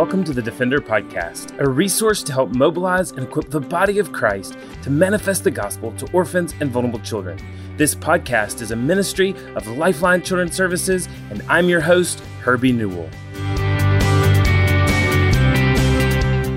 welcome to the Defender Podcast, a resource to help mobilize and equip the body of Christ to manifest the gospel to orphans and vulnerable children. This podcast is a ministry of Lifeline Children's Services, and I'm your host, Herbie Newell.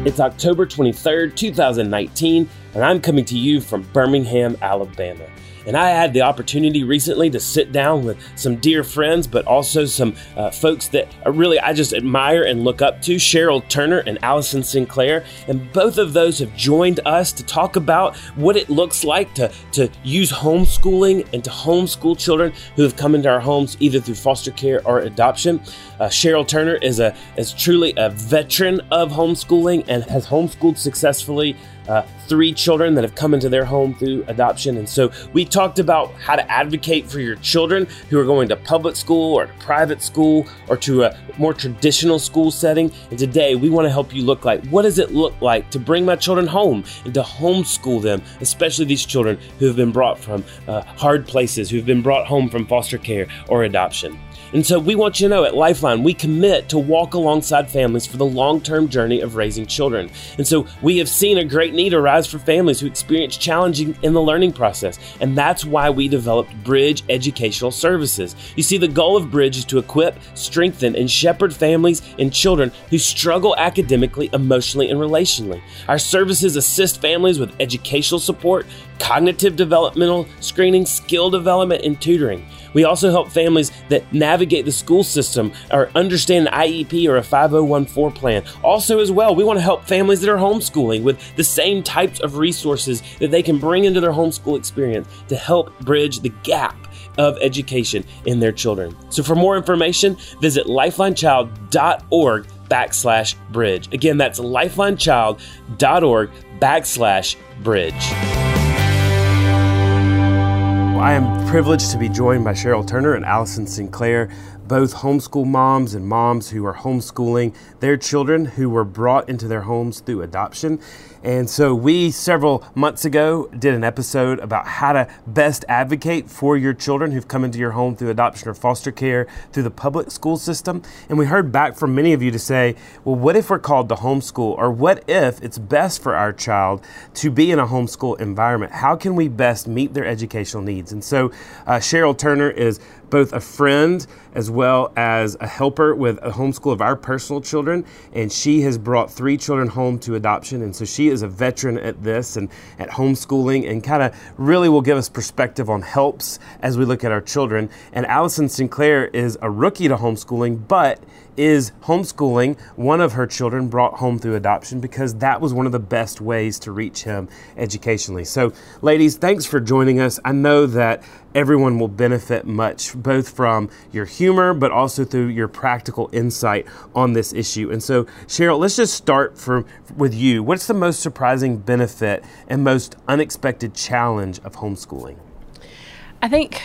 It's October 23rd, 2019, and I'm coming to you from Birmingham, Alabama. And I had the opportunity recently to sit down with some dear friends, but also some uh, folks that really I just admire and look up to Sheryl Turner and Allison Sinclair. And both of those have joined us to talk about what it looks like to, to use homeschooling and to homeschool children who have come into our homes either through foster care or adoption. Uh, Sheryl Turner is a is truly a veteran of homeschooling and has homeschooled successfully uh, three children that have come into their home through adoption. And so we talked about how to advocate for your children who are going to public school or to private school or to a more traditional school setting. And today we want to help you look like what does it look like to bring my children home and to homeschool them, especially these children who have been brought from uh, hard places, who've been brought home from foster care or adoption. And so we want you to know at Lifeline, we commit to walk alongside families for the long term journey of raising children. And so we have seen a great need arise for families who experience challenging in the learning process. And that's why we developed Bridge Educational Services. You see, the goal of Bridge is to equip, strengthen, and shepherd families and children who struggle academically, emotionally, and relationally. Our services assist families with educational support, cognitive developmental screening, skill development, and tutoring. We also help families that navigate the school system or understand an IEP or a 5014 plan. Also, as well, we want to help families that are homeschooling with the same types of resources that they can bring into their homeschool experience to help bridge the gap of education in their children. So, for more information, visit lifelinechild.org backslash bridge. Again, that's lifelinechild.org backslash bridge. I am privileged to be joined by Sheryl Turner and Allison Sinclair, both homeschool moms and moms who are homeschooling their children who were brought into their homes through adoption. And so, we several months ago did an episode about how to best advocate for your children who've come into your home through adoption or foster care through the public school system. And we heard back from many of you to say, well, what if we're called to homeschool? Or what if it's best for our child to be in a homeschool environment? How can we best meet their educational needs? And so, uh, Sheryl Turner is both a friend as well as a helper with a homeschool of our personal children. And she has brought three children home to adoption. And so she is a veteran at this and at homeschooling and kind of really will give us perspective on helps as we look at our children. And Allison Sinclair is a rookie to homeschooling, but is homeschooling one of her children brought home through adoption because that was one of the best ways to reach him educationally. So, ladies, thanks for joining us. I know that everyone will benefit much, both from your humor, but also through your practical insight on this issue. And so, Sheryl, let's just start from, with you. What's the most surprising benefit and most unexpected challenge of homeschooling? I think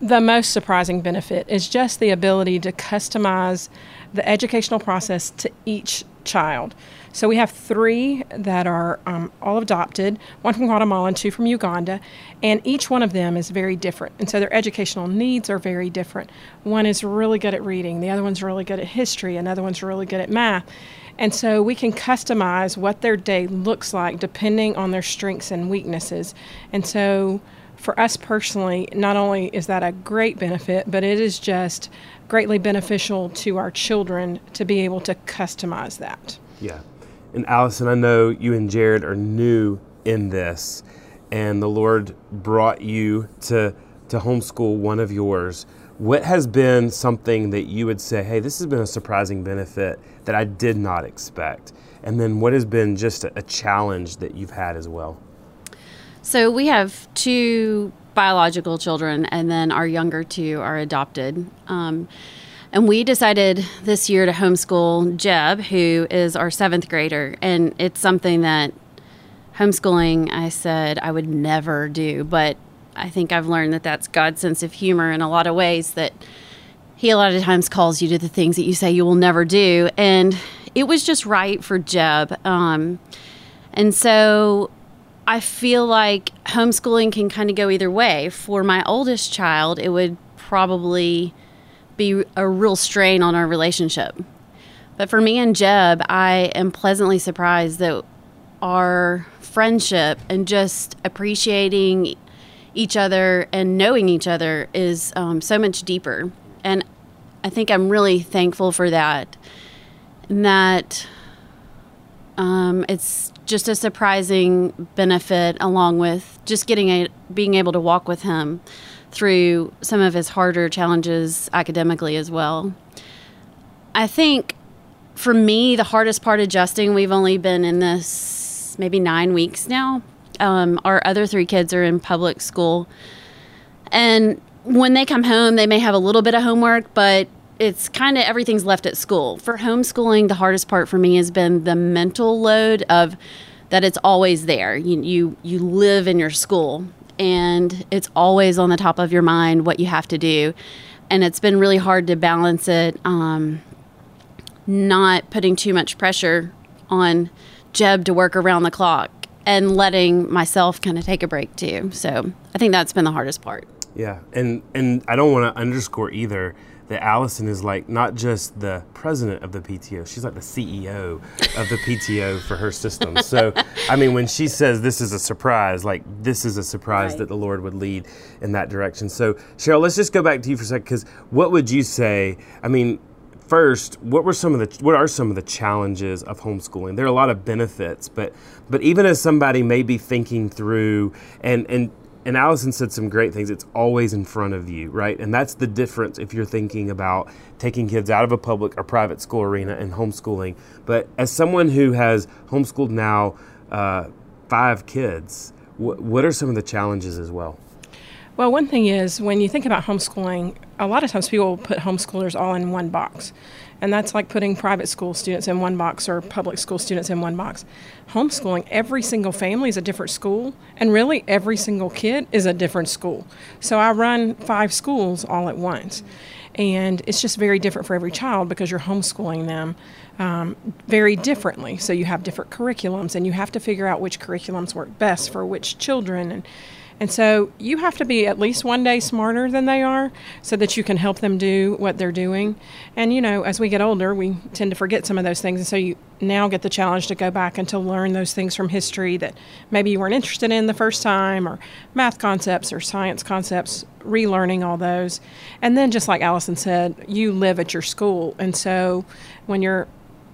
the most surprising benefit is just the ability to customize the educational process to each child. So we have three that are um, all adopted, one from Guatemala and two from Uganda, and each one of them is very different. And so their educational needs are very different. One is really good at reading, the other one's really good at history, another one's really good at math. And so we can customize what their day looks like depending on their strengths and weaknesses. And so for us personally, not only is that a great benefit, but it is just greatly beneficial to our children to be able to customize that. Yeah. And Allison, I know you and Jared are new in this, and the Lord brought you to, to homeschool one of yours. What has been something that you would say, hey, this has been a surprising benefit that I did not expect? And then what has been just a, a challenge that you've had as well? So we have two biological children, and then our younger two are adopted. Um, and we decided this year to homeschool Jeb, who is our seventh grader. And it's something that homeschooling, I said I would never do. But I think I've learned that that's God's sense of humor in a lot of ways, that He a lot of times calls you to the things that you say you will never do. And it was just right for Jeb. Um, and so I feel like homeschooling can kind of go either way. For my oldest child, it would probably be a real strain on our relationship. But for me and Jeb, I am pleasantly surprised that our friendship and just appreciating each other and knowing each other is um, so much deeper. And I think I'm really thankful for that. And that um, it's just a surprising benefit, along with just getting a being able to walk with him through some of his harder challenges academically as well. I think for me, the hardest part adjusting, we've only been in this maybe nine weeks now. Um, our other three kids are in public school. And when they come home, they may have a little bit of homework, but it's kind of everything's left at school. For homeschooling, the hardest part for me has been the mental load of that it's always there. You you, you live in your school and it's always on the top of your mind what you have to do. And it's been really hard to balance it, um, not putting too much pressure on Jeb to work around the clock and letting myself kind of take a break too. So I think that's been the hardest part. Yeah, and and I don't want to underscore either that Allison is like not just the president of the PTO, she's like the CEO of the PTO for her system. So, I mean, when she says this is a surprise, like this is a surprise right. that the Lord would lead in that direction. So, Sheryl, let's just go back to you for a second because what would you say? I mean, first, what were some of the what are some of the challenges of homeschooling? There are a lot of benefits, but but even as somebody may be thinking through and and and Allison said some great things. It's always in front of you, right? And that's the difference if you're thinking about taking kids out of a public or private school arena and homeschooling. But as someone who has homeschooled now uh, five kids, wh- what are some of the challenges as well? Well, one thing is when you think about homeschooling, a lot of times people put homeschoolers all in one box. And that's like putting private school students in one box or public school students in one box. Homeschooling, every single family is a different school, and really every single kid is a different school. So I run five schools all at once. And it's just very different for every child because you're homeschooling them um, very differently. So you have different curriculums, and you have to figure out which curriculums work best for which children. And and so you have to be at least one day smarter than they are so that you can help them do what they're doing. And, you know, as we get older, we tend to forget some of those things. And so you now get the challenge to go back and to learn those things from history that maybe you weren't interested in the first time, or math concepts or science concepts, relearning all those. And then, just like Allison said, you live at your school. And so when you're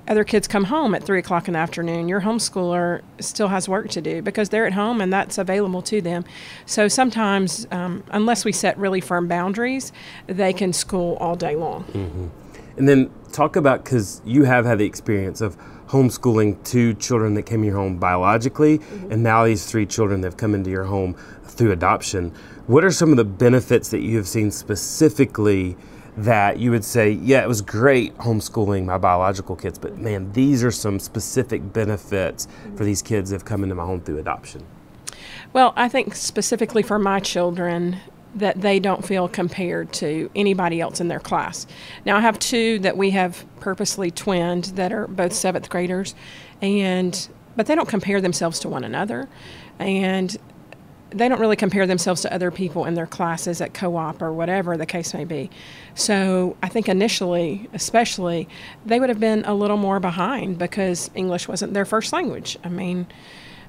other kids come home at three o'clock in the afternoon. Your homeschooler still has work to do because they're at home and that's available to them. So sometimes, um, unless we set really firm boundaries, they can school all day long. Mm-hmm. And then talk about because you have had the experience of homeschooling two children that came in your home biologically, mm-hmm. and now these three children that have come into your home through adoption. What are some of the benefits that you have seen specifically? That you would say, yeah, it was great homeschooling my biological kids, but man, these are some specific benefits for these kids that have come into my home through adoption? Well, I think specifically for my children, that they don't feel compared to anybody else in their class. Now, I have two that we have purposely twinned that are both seventh graders, and but they don't compare themselves to one another, and they don't really compare themselves to other people in their classes at co-op or whatever the case may be. So I think initially, especially, they would have been a little more behind because English wasn't their first language. I mean,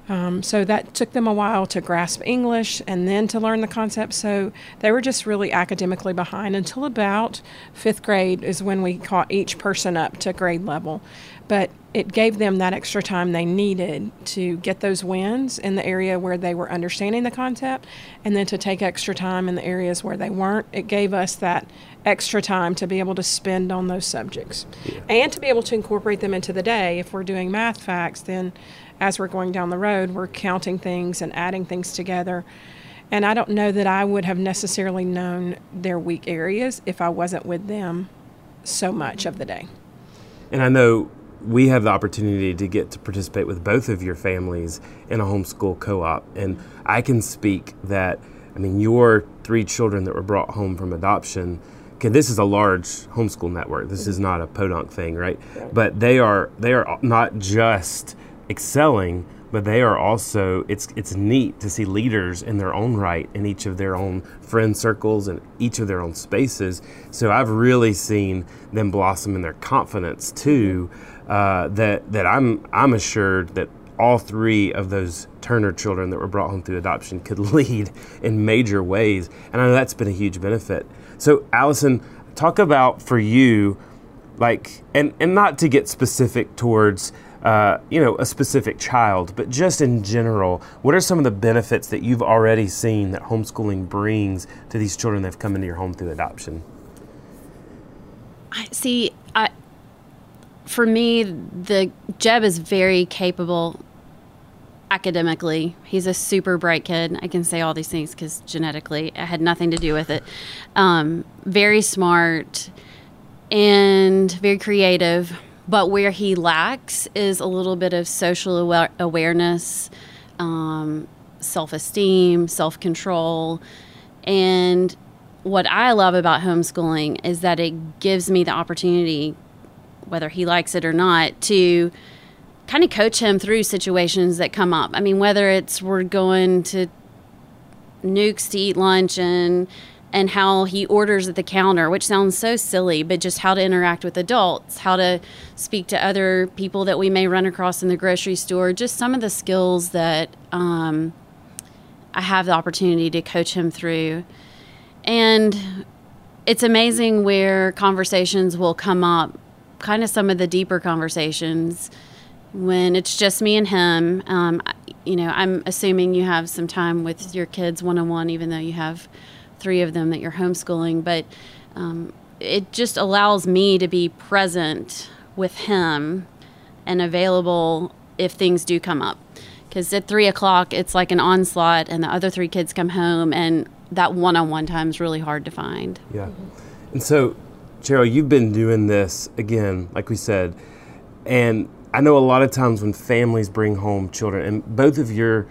um, so that took them a while to grasp English and then to learn the concepts. So they were just really academically behind until about fifth grade is when we caught each person up to grade level. But it gave them that extra time they needed to get those wins in the area where they were understanding the concept and then to take extra time in the areas where they weren't. It gave us that extra time to be able to spend on those subjects yeah. and to be able to incorporate them into the day. If we're doing math facts, then as we're going down the road, we're counting things and adding things together. And I don't know that I would have necessarily known their weak areas if I wasn't with them so much of the day. And I know we have the opportunity to get to participate with both of your families in a homeschool co op. And I can speak that, I mean, your three children that were brought home from adoption. Okay, this is a large homeschool network. This is not a podunk thing, right? But they are they are not just excelling, but they are also it's it's neat to see leaders in their own right in each of their own friend circles and each of their own spaces. So I've really seen them blossom in their confidence too. Uh, that that I'm I'm assured that all three of those Turner children that were brought home through adoption could lead in major ways, and I know that's been a huge benefit. So Allison, talk about for you, like, and and not to get specific towards uh, you know, a specific child, but just in general, what are some of the benefits that you've already seen that homeschooling brings to these children that have come into your home through adoption? I see. I, for me, the Jeb is very capable academically. He's a super bright kid. I can say all these things because genetically, it had nothing to do with it. Um, very smart and very creative but where he lacks is a little bit of social aware- awareness, um, self esteem, self control. And what I love about homeschooling is that it gives me the opportunity, whether he likes it or not, to kind of coach him through situations that come up. I mean, whether it's we're going to Newk's to eat lunch and and how he orders at the counter, which sounds so silly, but just how to interact with adults, how to speak to other people that we may run across in the grocery store, just some of the skills that um, I have the opportunity to coach him through. And it's amazing where conversations will come up, kind of some of the deeper conversations when it's just me and him. Um, you know, I'm assuming you have some time with your kids one on one, even though you have three of them that you're homeschooling, but um, it just allows me to be present with him and available if things do come up. Because at three o'clock, it's like an onslaught, and the other three kids come home, and that one on one time is really hard to find. Yeah. And so, Sheryl, you've been doing this again, like we said, and I know a lot of times when families bring home children, and both of your,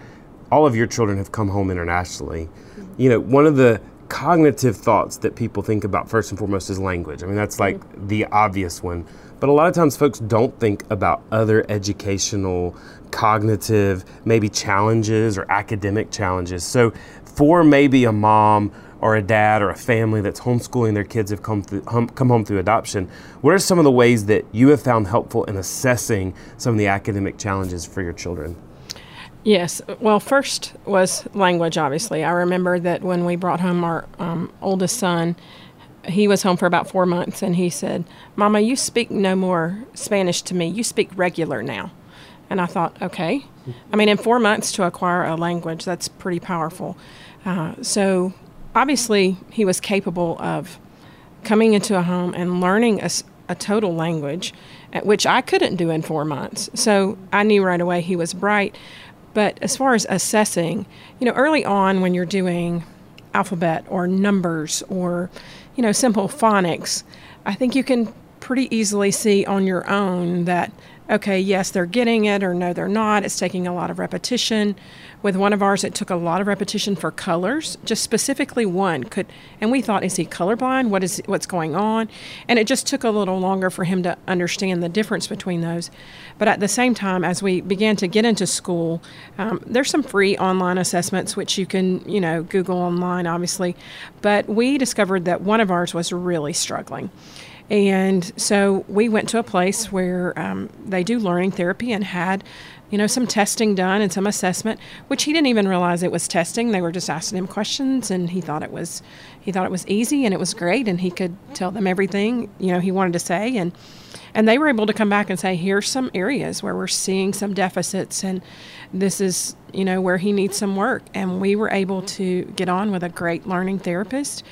all of your children have come home internationally. You know, one of the cognitive thoughts that people think about first and foremost is language. I mean, that's like mm-hmm. the obvious one. But a lot of times folks don't think about other educational, cognitive, maybe challenges or academic challenges. So, for maybe a mom or a dad or a family that's homeschooling their kids have come through, hum, come home through adoption, what are some of the ways that you have found helpful in assessing some of the academic challenges for your children? Yes. Well, first was language, obviously. I remember that when we brought home our um, oldest son, he was home for about four months and he said, Mama, you speak no more Spanish to me. You speak regular now. And I thought, okay. I mean, in four months to acquire a language, that's pretty powerful. Uh, so obviously, he was capable of coming into a home and learning a, a total language, which I couldn't do in four months. So I knew right away he was bright. But as far as assessing, you know, early on when you're doing alphabet or numbers or, you know, simple phonics, I think you can pretty easily see on your own that okay, yes, they're getting it, or no, they're not. It's taking a lot of repetition. With one of ours, it took a lot of repetition for colors, just specifically one could, and we thought, is he colorblind? What is what's going on? And it just took a little longer for him to understand the difference between those. But at the same time, as we began to get into school, um, there's some free online assessments which you can, you know, Google online, obviously. But we discovered that one of ours was really struggling. And so we went to a place where um, they do learning therapy and had, you know, some testing done and some assessment, which he didn't even realize it was testing. They were just asking him questions, and he thought it was, he thought it was easy and it was great, and he could tell them everything, you know, he wanted to say, and and they were able to come back and say, here's some areas where we're seeing some deficits, and this is, you know, where he needs some work, and we were able to get on with a great learning therapist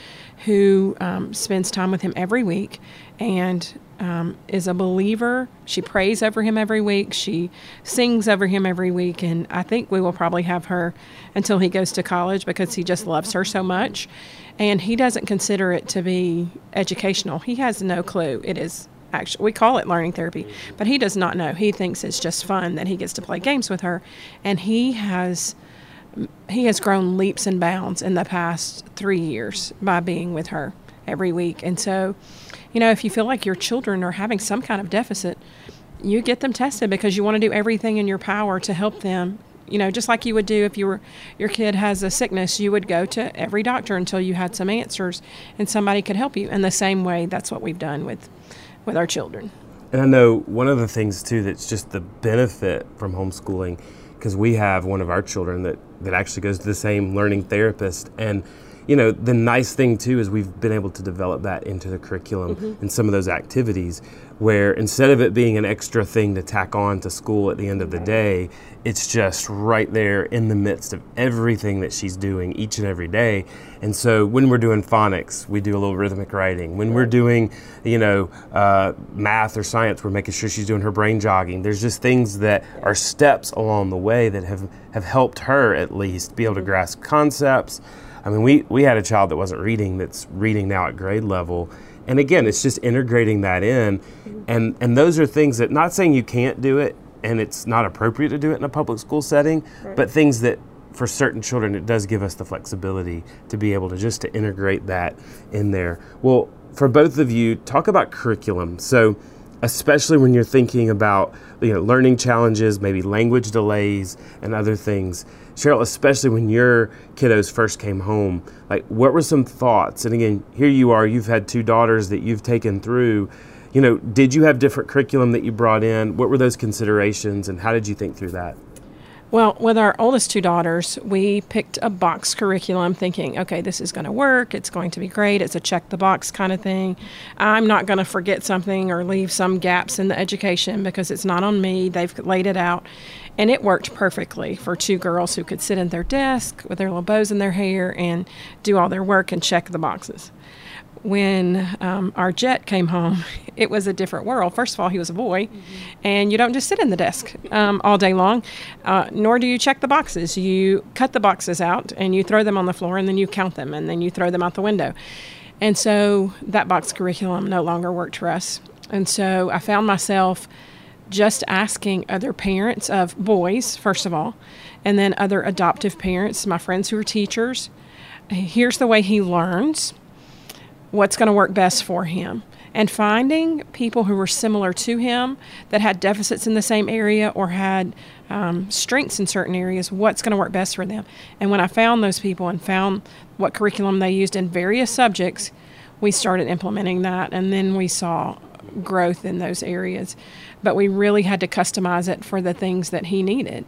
who um, spends time with him every week and um, is a believer. She prays over him every week. She sings over him every week. And I think we will probably have her until he goes to college because he just loves her so much. And he doesn't consider it to be educational. He has no clue. It is actually, we call it learning therapy, but he does not know. He thinks it's just fun that he gets to play games with her. And he has. He has grown leaps and bounds in the past three years by being with her every week. And so, you know, if you feel like your children are having some kind of deficit, you get them tested because you want to do everything in your power to help them you know just like you would do if you were your kid has a sickness you would go to every doctor until you had some answers and somebody could help you in the same way that's what we've done with with our children and i know one of the things too that's just the benefit from homeschooling because we have one of our children that that actually goes to the same learning therapist. And you know, the nice thing too is we've been able to develop that into the curriculum mm-hmm. and some of those activities where instead of it being an extra thing to tack on to school at the end of the day, it's just right there in the midst of everything that she's doing each and every day. And so when we're doing phonics, we do a little rhythmic writing. When we're doing, you know, uh, math or science, we're making sure she's doing her brain jogging. There's just things that are steps along the way that have, have helped her at least be able to mm-hmm. grasp concepts I mean, we, we had a child that wasn't reading that's reading now at grade level. And again, it's just integrating that in. And, and those are things that, not saying you can't do it and it's not appropriate to do it in a public school setting, right. but things that for certain children, it does give us the flexibility to be able to just to integrate that in there. Well, for both of you, talk about curriculum. So, especially when you're thinking about you know learning challenges, maybe language delays and other things. Sheryl, especially when your kiddos first came home, like what were some thoughts? And again, here you are, you've had two daughters that you've taken through. You know, did you have different curriculum that you brought in? What were those considerations and how did you think through that? Well, with our oldest two daughters, we picked a box curriculum thinking, okay, this is going to work. It's going to be great. It's a check the box kind of thing. I'm not going to forget something or leave some gaps in the education because it's not on me. They've laid it out. And it worked perfectly for two girls who could sit in their desk with their little bows in their hair and do all their work and check the boxes when um, our jet came home, it was a different world. First of all, he was a boy, mm-hmm. and you don't just sit in the desk um, all day long, uh, nor do you check the boxes. You cut the boxes out and you throw them on the floor, and then you count them, and then you throw them out the window. And so that box curriculum no longer worked for us. And so I found myself just asking other parents of boys, first of all, and then other adoptive parents, my friends who are teachers. Here's the way he learns what's going to work best for him and finding people who were similar to him that had deficits in the same area or had um, strengths in certain areas, what's going to work best for them. And when I found those people and found what curriculum they used in various subjects, we started implementing that, and then we saw growth in those areas. But we really had to customize it for the things that he needed.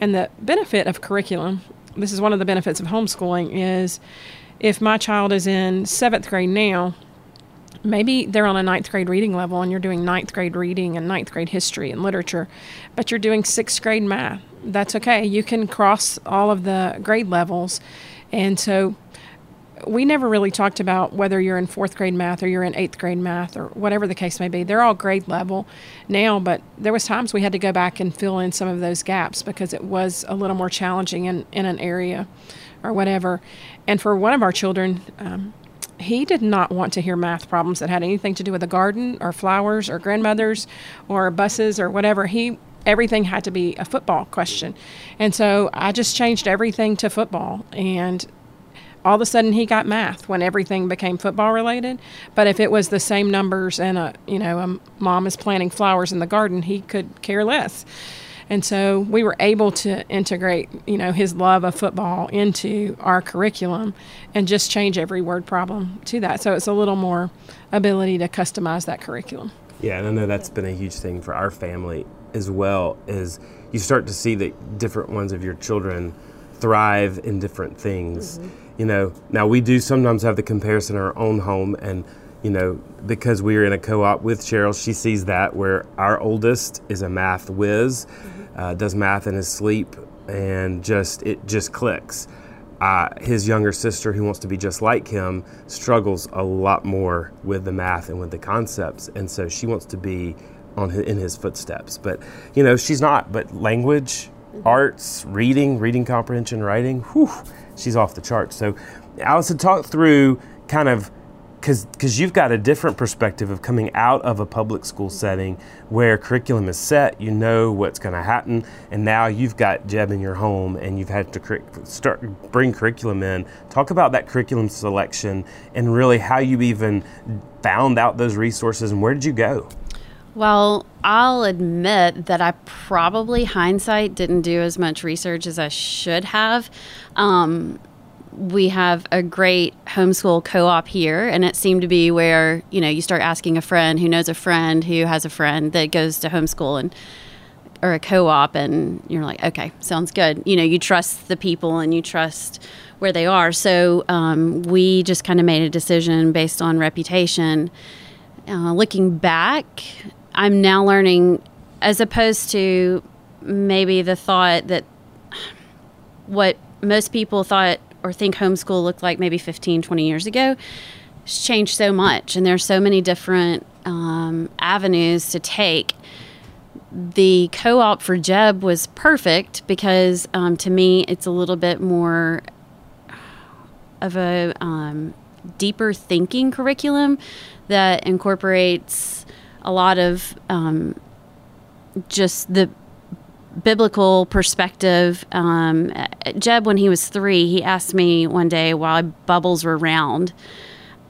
And the benefit of curriculum, this is one of the benefits of homeschooling, is if my child is in seventh grade now, maybe they're on a ninth grade reading level and you're doing ninth grade reading and ninth grade history and literature, but you're doing sixth grade math. That's okay. You can cross all of the grade levels. And so we never really talked about whether you're in fourth grade math or you're in eighth grade math or whatever the case may be. They're all grade level now, but there was times we had to go back and fill in some of those gaps because it was a little more challenging in, in an area or whatever. And for one of our children, um, he did not want to hear math problems that had anything to do with the garden or flowers or grandmothers or buses or whatever. He everything had to be a football question. And so I just changed everything to football and all of a sudden he got math when everything became football related. But if it was the same numbers and a you know a mom is planting flowers in the garden, he could care less. And so we were able to integrate, you know, his love of football into our curriculum and just change every word problem to that. So it's a little more ability to customize that curriculum. Yeah, and I know that's been a huge thing for our family as well is you start to see that different ones of your children thrive in different things. Mm-hmm. You know, now we do sometimes have the comparison in our own home and you know, because we are in a co-op with Sheryl, she sees that where our oldest is a math whiz, mm-hmm uh, does math in his sleep, and just it just clicks. Uh, his younger sister, who wants to be just like him, struggles a lot more with the math and with the concepts, and so she wants to be on his, in his footsteps. But you know, she's not. But language, mm-hmm. arts, reading, reading comprehension, writing, whew, she's off the charts. So, Allison, talk through kind of because you've got a different perspective of coming out of a public school setting where curriculum is set, you know what's going to happen, and now you've got Jeb in your home and you've had to start bring curriculum in. Talk about that curriculum selection and really how you even found out those resources and where did you go? Well, I'll admit that I probably hindsight didn't do as much research as I should have. Um, we have a great homeschool co-op here and it seemed to be where you know you start asking a friend who knows a friend who has a friend that goes to homeschool and or a co-op and you're like okay sounds good. You know you trust the people and you trust where they are. So um, we just kind of made a decision based on reputation. Uh, looking back i'm now learning as opposed to maybe the thought that what most people thought or think homeschool looked like maybe 15, 20 years ago, it's changed so much. And there's so many different um, avenues to take. The co op for Jeb was perfect because um, to me, it's a little bit more of a um, deeper thinking curriculum that incorporates a lot of um, just the biblical perspective. Um, Jeb, when he was three, he asked me one day why bubbles were round.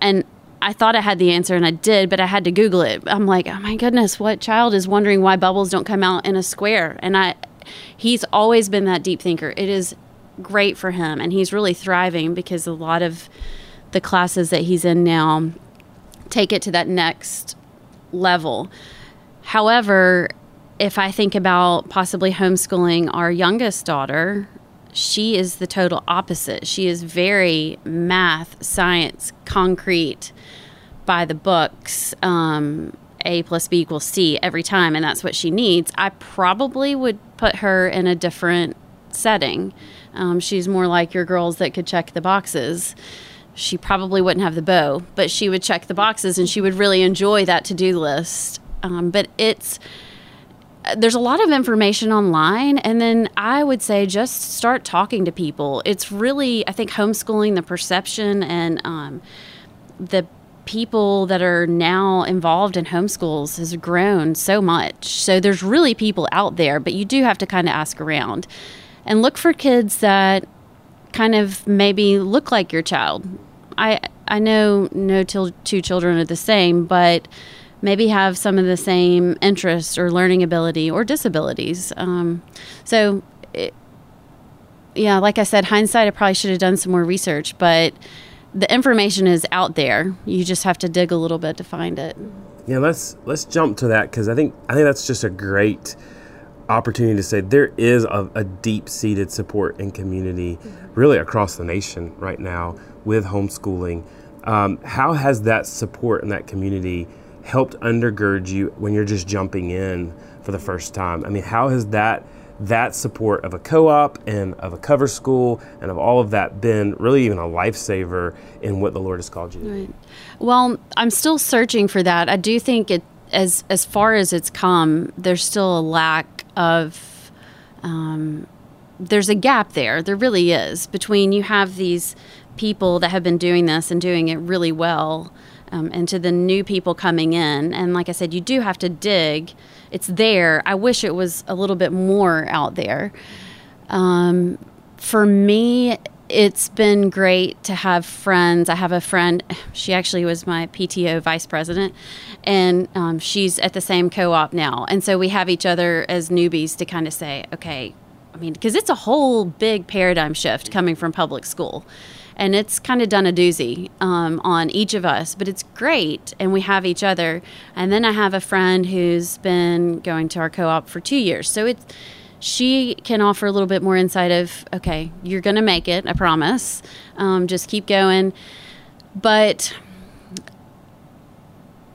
And I thought I had the answer and I did, but I had to Google it. I'm like, oh my goodness, what child is wondering why bubbles don't come out in a square? And I, he's always been that deep thinker. It is great for him, and he's really thriving because a lot of the classes that he's in now take it to that next level. However, if I think about possibly homeschooling our youngest daughter, she is the total opposite. She is very math, science, concrete, by the books. Um, a plus B equals C every time, and that's what she needs. I probably would put her in a different setting. Um, she's more like your girls that could check the boxes. She probably wouldn't have the bow, but she would check the boxes and she would really enjoy that to do list. Um, but it's there's a lot of information online and then i would say just start talking to people. It's really i think homeschooling the perception and um, the people that are now involved in homeschools has grown so much. So there's really people out there but you do have to kind of ask around and look for kids that kind of maybe look like your child. I i know no two children are the same but maybe have some of the same interests or learning ability or disabilities. Um, so, it, yeah, like I said, hindsight, I probably should have done some more research, but the information is out there. You just have to dig a little bit to find it. Yeah, let's let's jump to that because I think I think that's just a great opportunity to say there is a, a deep seated support in community, really across the nation right now with homeschooling. Um, how has that support in that community? Helped undergird you when you're just jumping in for the first time? I mean, how has that that support of a co-op and of a cover school and of all of that been really even a lifesaver in what the Lord has called you right. Well, I'm still searching for that. I do think it as as far as it's come, there's still a lack of um, there's a gap there. There really is between you have these people that have been doing this and doing it really well um, and to the new people coming in. And like I said, you do have to dig. It's there. I wish it was a little bit more out there. Um, for me, it's been great to have friends. I have a friend, she actually was my PTO vice president, and um, she's at the same co op now. And so we have each other as newbies to kind of say, okay, I mean, because it's a whole big paradigm shift coming from public school and it's kind of done a doozy um, on each of us but it's great and we have each other. And then i have a friend who's been going to our co-op for two years. So it's she can offer a little bit more insight of okay you're going to make it i promise. Um, just keep going. But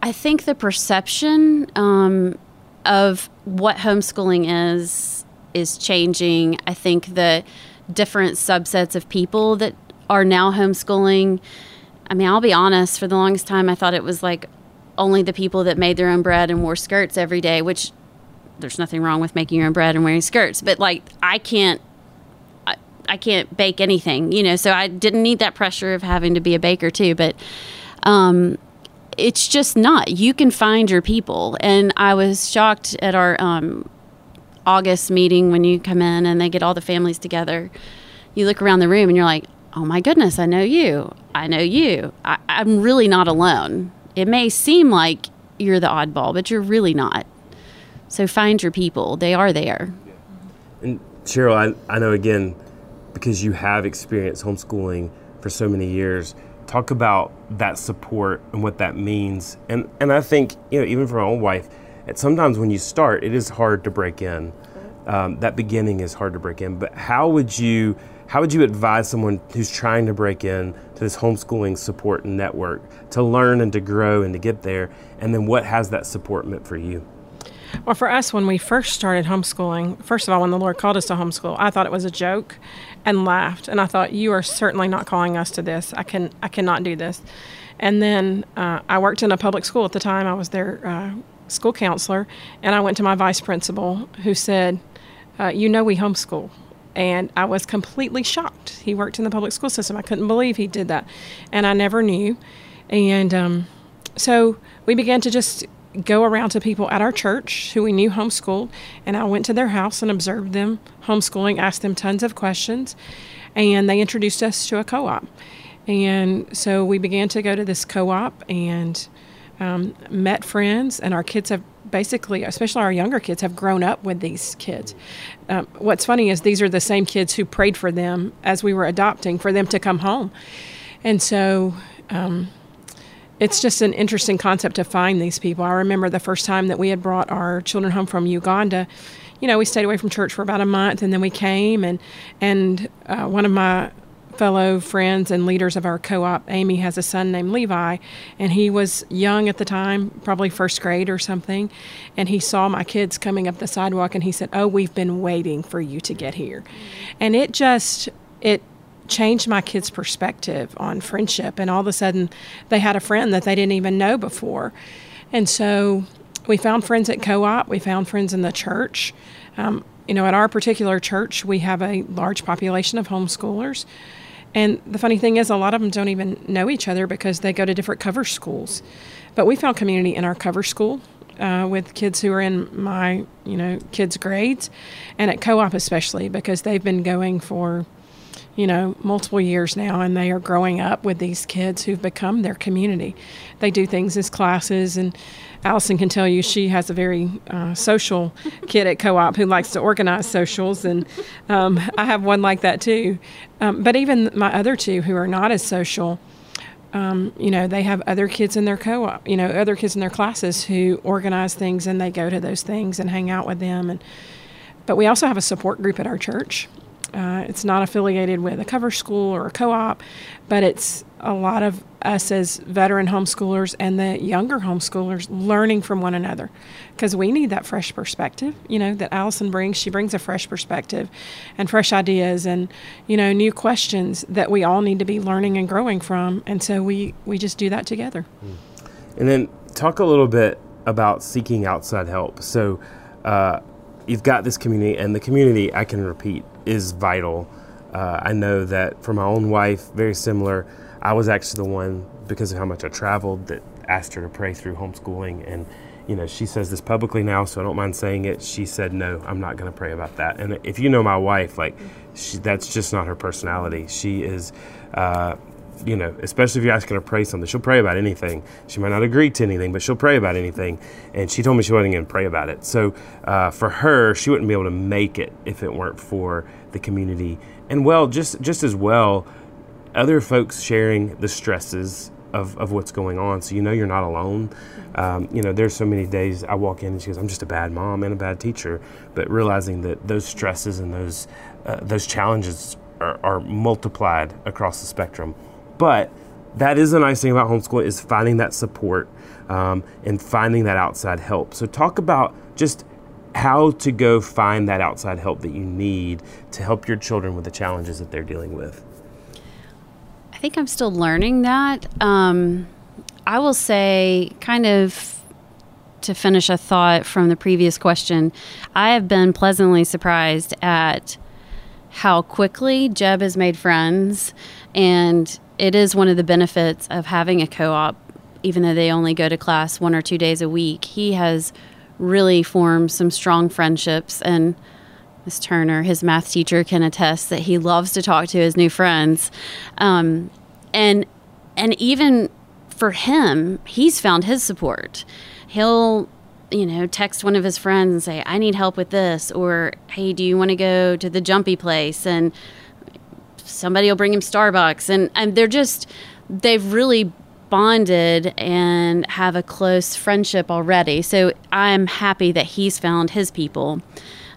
i think the perception um, of what homeschooling is is changing. I think the different subsets of people that are now homeschooling. I mean, I'll be honest, for the longest time, I thought it was like only the people that made their own bread and wore skirts every day, which there's nothing wrong with making your own bread and wearing skirts, but like I can't. I, can't bake anything, you know, so I didn't need that pressure of having to be a baker too. But um, it's just not. You can find your people. And I was shocked at our um, August meeting when you come in and they get all the families together. You look around the room and you're like, oh my goodness, I know you. I know you. I, I'm really not alone. It may seem like you're the oddball, but you're really not. So find your people. They are there. And Sheryl, I, I know again, because you have experienced homeschooling for so many years, talk about that support and what that means. And and I think, you know, even for my own wife, sometimes when you start, it is hard to break in. Um, that beginning is hard to break in. But how would you how would you advise someone who's trying to break in to this homeschooling support network to learn and to grow and to get there? And then what has that support meant for you? Well, for us, when we first started homeschooling, first of all, when the Lord called us to homeschool, I thought it was a joke and laughed. And I thought, you are certainly not calling us to this. I, can, I cannot do this. And then uh, I worked in a public school at the time. I was their uh, school counselor. And I went to my vice principal who said, uh, You know, we homeschool. And I was completely shocked. He worked in the public school system. I couldn't believe he did that. And I never knew. And um, so we began to just go around to people at our church who we knew homeschooled. And I went to their house and observed them homeschooling, asked them tons of questions. And they introduced us to a co op. And so we began to go to this co op and um, met friends, and our kids have basically, especially our younger kids, have grown up with these kids. Um, what's funny is these are the same kids who prayed for them as we were adopting for them to come home. And so um, it's just an interesting concept to find these people. I remember the first time that we had brought our children home from Uganda. You know, we stayed away from church for about a month, and then we came, and and uh, one of my fellow friends and leaders of our co op, Amy, has a son named Levi, and he was young at the time, probably first grade or something. And he saw my kids coming up the sidewalk and he said, Oh, we've been waiting for you to get here. And it just, it, changed my kids' perspective on friendship. And all of a sudden, they had a friend that they didn't even know before. And so we found friends at co op, we found friends in the church. Um, you know, at our particular church, we have a large population of homeschoolers. And the funny thing is, a lot of them don't even know each other because they go to different cover schools. But we found community in our cover school uh, with kids who are in my, you know, kids' grades, and at co-op especially because they've been going for, you know, multiple years now, and they are growing up with these kids who've become their community. They do things as classes and Allison can tell you she has a very uh, social kid at co op who likes to organize socials, and um, I have one like that too. Um, but even my other two who are not as social, um, you know, they have other kids in their co op, you know, other kids in their classes who organize things and they go to those things and hang out with them. And But we also have a support group at our church. Uh, it's not affiliated with a cover school or a co op, but it's a lot of us as veteran homeschoolers and the younger homeschoolers learning from one another because we need that fresh perspective you know that allison brings. She brings a fresh perspective and fresh ideas and you know new questions that we all need to be learning and growing from and so we we just do that together. And then talk a little bit about seeking outside help. So uh, you've got this community and the community i can repeat is vital. Uh, i know that for my own wife very similar. I was actually the one because of how much I traveled that asked her to pray through homeschooling. And you know she says this publicly now so I don't mind saying it. She said no I'm not going to pray about that. And if you know my wife like she, that's just not her personality. She is uh, you know, especially if you ask her to pray something, she'll pray about anything. She might not agree to anything, but she'll pray about anything. And she told me she wasn't going to pray about it. So uh, for her, she wouldn't be able to make it if it weren't for the community. And well, just just as well, other folks sharing the stresses of, of what's going on. So you know you're not alone. Um, you know, there's so many days I walk in and she goes, I'm just a bad mom and a bad teacher. But realizing that those stresses and those, uh, those challenges are, are multiplied across the spectrum. But that is a nice thing about homeschool is finding that support um, and finding that outside help. So talk about just how to go find that outside help that you need to help your children with the challenges that they're dealing with. I think I'm still learning that. Um, I will say, kind of to finish a thought from the previous question, I have been pleasantly surprised at how quickly Jeb has made friends. And it is one of the benefits of having a co op, even though they only go to class one or two days a week. He has really formed some strong friendships and Miss Turner, his math teacher, can attest that he loves to talk to his new friends, um, and and even for him, he's found his support. he'll you know, text one of his friends and say, I need help with this, or hey, do you want to go to the jumpy place? And somebody will bring him Starbucks. And, and they're just, they've really bonded and have a close friendship already. So I'm happy that he's found his people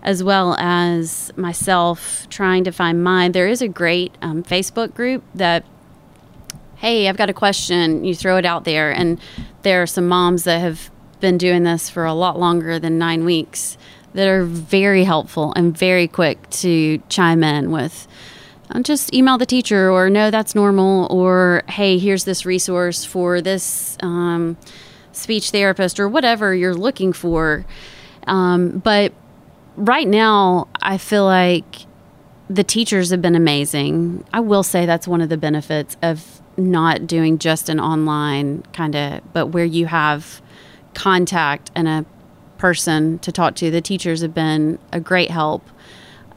as well as myself trying to find mine. There is a great um, Facebook group that, hey, I've got a question, you throw it out there. And there are some moms that have been doing this for a lot longer than nine weeks that are very helpful and very quick to chime in with uh, just email the teacher or no that's normal or hey here's this resource for this um, speech therapist or whatever you're looking for um, but right now i feel like the teachers have been amazing i will say that's one of the benefits of not doing just an online kind of but where you have contact and a person to talk to. The teachers have been a great help.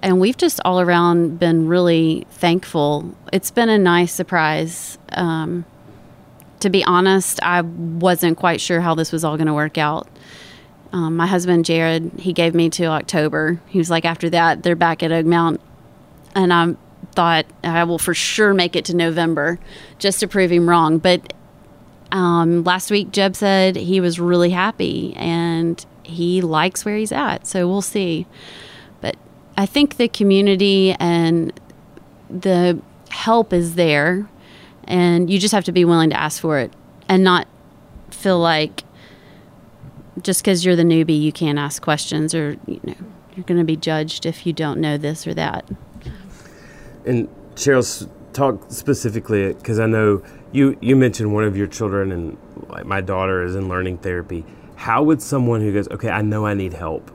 And we've just all around been really thankful. It's been a nice surprise. Um, to be honest, I wasn't quite sure how this was all going to work out. Um, my husband, Jared, he gave me to October. He was like, after that, they're back at Oakmount. And I thought I will for sure make it to November just to prove him wrong. But um, last week, Jeb said he was really happy and he likes where he's at. So we'll see. I think the community and the help is there, and you just have to be willing to ask for it and not feel like just because you're the newbie, you can't ask questions or, you know, you're going to be judged if you don't know this or that. And Sheryl, talk specifically because I know you you mentioned one of your children and like my daughter is in learning therapy. How would someone who goes, okay, I know I need help.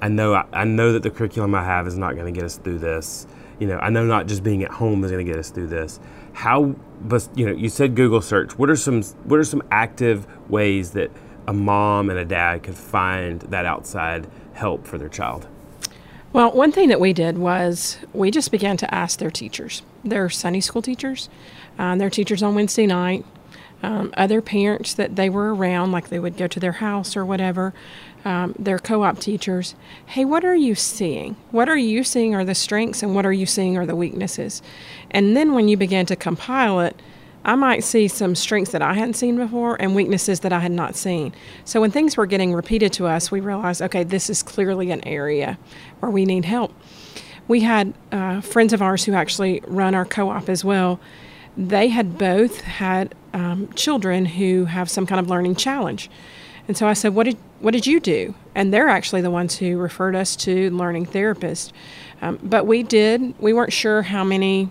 I know I, I know that the curriculum I have is not going to get us through this. You know, I know not just being at home is going to get us through this. How, but you know, you said Google search. What are some what are some active ways that a mom and a dad could find that outside help for their child? Well, one thing that we did was we just began to ask their teachers, their Sunday school teachers, uh, their teachers on Wednesday night, um, other parents that they were around, like they would go to their house or whatever, um, their co op teachers. Hey, what are you seeing? What are you seeing are the strengths and what are you seeing are the weaknesses? And then when you begin to compile it, I might see some strengths that I hadn't seen before and weaknesses that I had not seen. So when things were getting repeated to us, we realized, okay, this is clearly an area where we need help. We had uh, friends of ours who actually run our co op as well. They had both had um, children who have some kind of learning challenge. And so I said, what did, what did you do? And they're actually the ones who referred us to learning therapists. Um, but we did, we weren't sure how many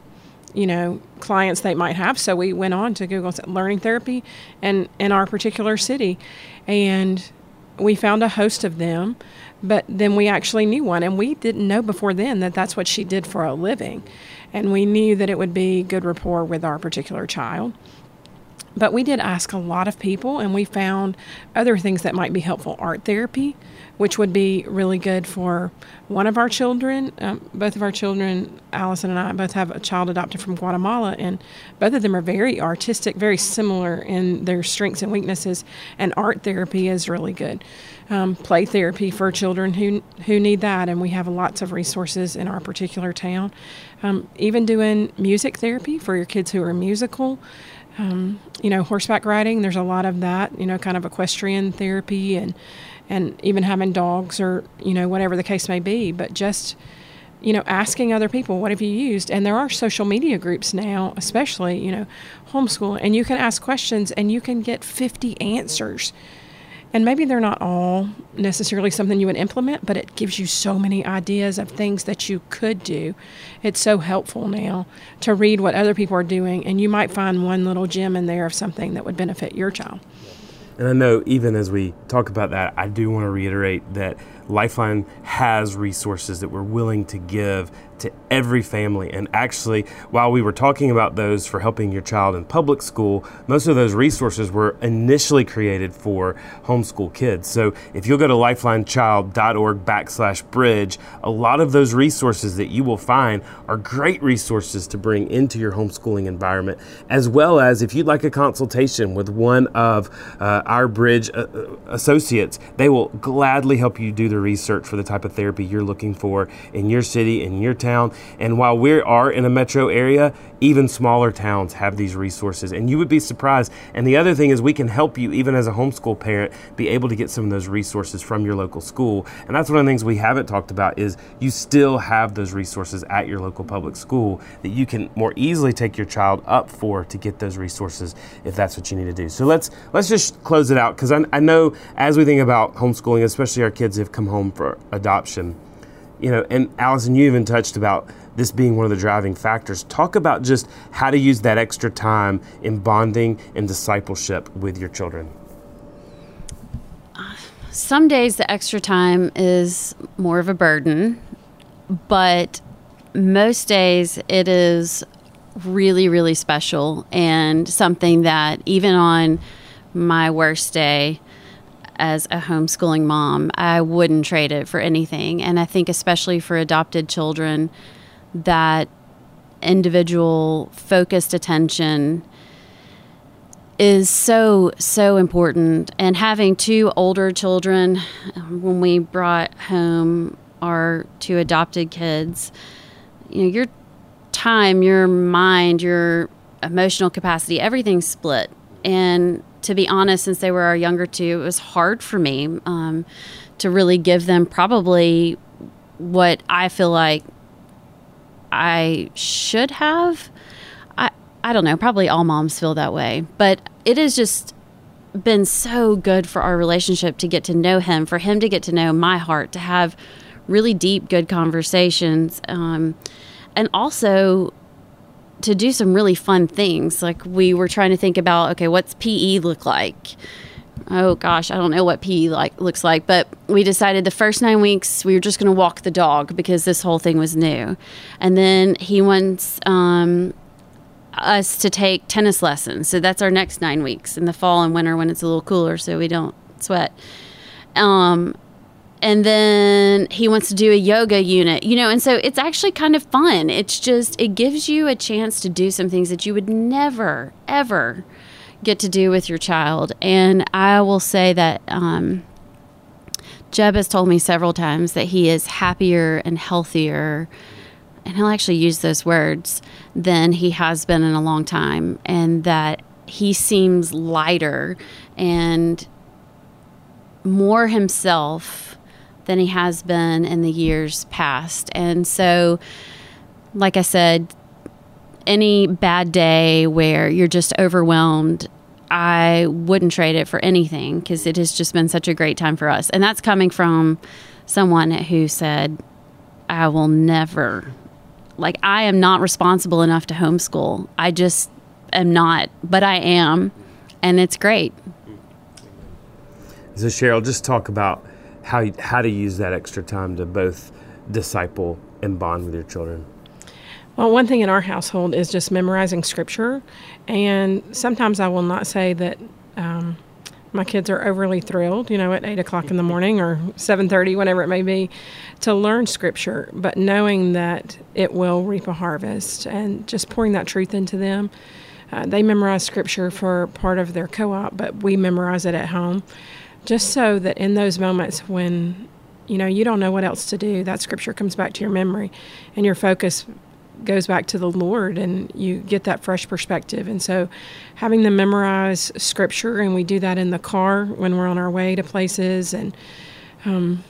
you know clients they might have so we went on to google learning therapy and in our particular city and we found a host of them but then we actually knew one and we didn't know before then that that's what she did for a living and we knew that it would be good rapport with our particular child but we did ask a lot of people and we found other things that might be helpful art therapy which would be really good for one of our children. Um, both of our children, Allison and I, both have a child adopted from Guatemala, and both of them are very artistic, very similar in their strengths and weaknesses. And art therapy is really good. Um, play therapy for children who who need that, and we have lots of resources in our particular town. Um, even doing music therapy for your kids who are musical. Um, you know, horseback riding. There's a lot of that. You know, kind of equestrian therapy and and even having dogs or you know whatever the case may be but just you know asking other people what have you used and there are social media groups now especially you know homeschool and you can ask questions and you can get 50 answers and maybe they're not all necessarily something you would implement but it gives you so many ideas of things that you could do. It's so helpful now to read what other people are doing and you might find one little gem in there of something that would benefit your child. And I know even as we talk about that, I do want to reiterate that Lifeline has resources that we're willing to give to every family. And actually, while we were talking about those for helping your child in public school, most of those resources were initially created for homeschool kids. So if you'll go to lifelinechild.org backslash bridge, a lot of those resources that you will find are great resources to bring into your homeschooling environment, as well as if you'd like a consultation with one of uh, our bridge uh, uh associates, they will gladly help you do the research for the type of therapy you're looking for in your city, in your town. And while we are in a metro area, even smaller towns have these resources, and you would be surprised. And the other thing is, we can help you, even as a homeschool parent, be able to get some of those resources from your local school. And that's one of the things we haven't talked about is you still have those resources at your local public school that you can more easily take your child up for to get those resources if that's what you need to do. So let's let's just close it out because I, I know as we think about homeschooling, especially our kids have come home for adoption, you know, and Allison, you even touched about this being one of the driving factors. Talk about just how to use that extra time in bonding and discipleship with your children. Some days the extra time is more of a burden, but most days it is really, really special and something that even on my worst day, as a homeschooling mom, I wouldn't trade it for anything. And I think, especially for adopted children, that individual focused attention is so so important and having two older children when we brought home our two adopted kids you know your time your mind your emotional capacity everything's split and to be honest, since they were our younger two, it was hard for me um, to really give them probably what I feel like I should have. I I don't know. Probably all moms feel that way, but it has just been so good for our relationship to get to know him, for him to get to know my heart, to have really deep, good conversations, um, and also to do some really fun things. Like we were trying to think about, okay, what's PE look like? Oh gosh, I don't know what PE like looks like, but we decided the first nine weeks we were just going to walk the dog because this whole thing was new, and then he wants um, us to take tennis lessons. So that's our next nine weeks in the fall and winter when it's a little cooler, so we don't sweat. Um, and then he wants to do a yoga unit, you know, and so it's actually kind of fun. It's just, it gives you a chance to do some things that you would never, ever get to do with your child. And I will say that um, Jeb has told me several times that he is happier and healthier, and he'll actually use those words, than he has been in a long time, and that he seems lighter and more himself than he has been in the years past. And so, like I said, any bad day where you're just overwhelmed, I wouldn't trade it for anything because it has just been such a great time for us. And that's coming from someone who said, I will never, like, I am not responsible enough to homeschool. I just am not, but I am. And it's great. So, Sheryl, just talk about how how to use that extra time to both disciple and bond with your children. Well, one thing in our household is just memorizing scripture, and sometimes I will not say that um, my kids are overly thrilled, you know, at eight o'clock in the morning or seven thirty, whenever it may be, to learn scripture, but knowing that it will reap a harvest, and just pouring that truth into them. Uh, they memorize scripture for part of their co-op, but we memorize it at home just so that in those moments when you know you don't know what else to do that scripture comes back to your memory and your focus goes back to the lord and you get that fresh perspective. And so having them memorize scripture and we do that in the car when we're on our way to places and um,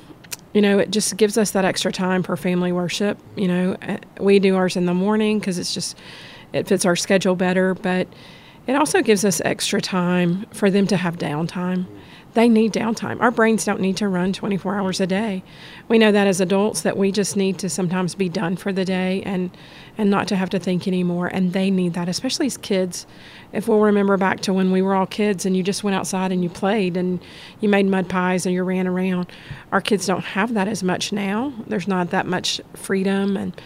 you know it just gives us that extra time for family worship you know uh, we do ours in the morning because it's just it fits our schedule better but it also gives us extra time for them to have downtime they need downtime. Our brains don't need to run 24 hours a day. We know that as adults that we just need to sometimes be done for the day and and not to have to think anymore and they need that especially as kids. If we'll remember back to when we were all kids and you just went outside and you played and you made mud pies and you ran around. Our kids don't have that as much now. There's not that much freedom and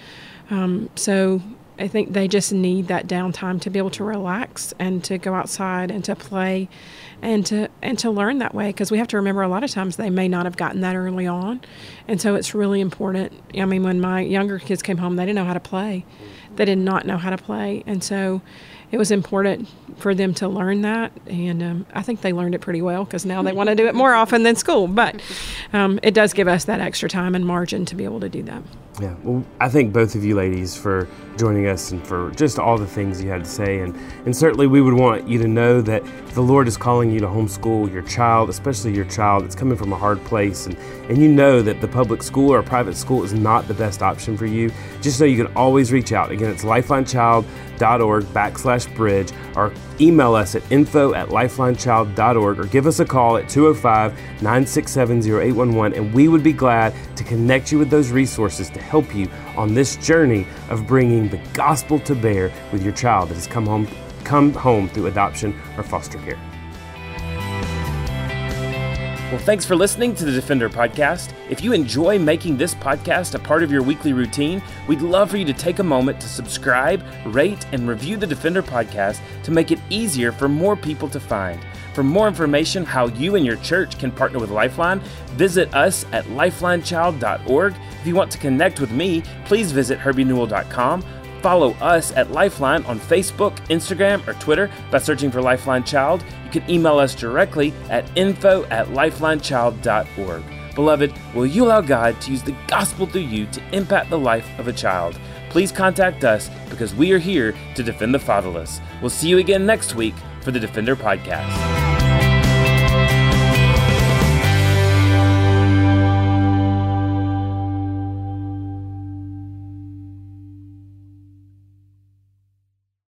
Um, so I think they just need that downtime to be able to relax and to go outside and to play and to and to learn that way because we have to remember a lot of times they may not have gotten that early on and so it's really important i mean when my younger kids came home they didn't know how to play they did not know how to play and so it was important for them to learn that, and um, I think they learned it pretty well because now they want to do it more often than school. But um, it does give us that extra time and margin to be able to do that. Yeah, well, I thank both of you ladies for joining us and for just all the things you had to say. And, and certainly, we would want you to know that the Lord is calling you to homeschool your child, especially your child that's coming from a hard place, and, and you know that the public school or private school is not the best option for you. Just know you can always reach out. Again, it's lifelinechild.org backslash bridge, or email us at info at lifelinechild.org, or give us a call at 205 967 0811, and we would be glad to connect you with those resources to help you on this journey of bringing the gospel to bear with your child that has come home, come home through adoption or foster care. Well, thanks for listening to the Defender Podcast. If you enjoy making this podcast a part of your weekly routine, we'd love for you to take a moment to subscribe, rate, and review the Defender Podcast to make it easier for more people to find. For more information how you and your church can partner with Lifeline, visit us at lifelinechild.org. If you want to connect with me, please visit herbienewell.com. Follow us at Lifeline on Facebook, Instagram, or Twitter by searching for Lifeline Child. You can email us directly at info at lifelinechild.org. Beloved, will you allow God to use the gospel through you to impact the life of a child? Please contact us because we are here to defend the fatherless. We'll see you again next week for the Defender Podcast.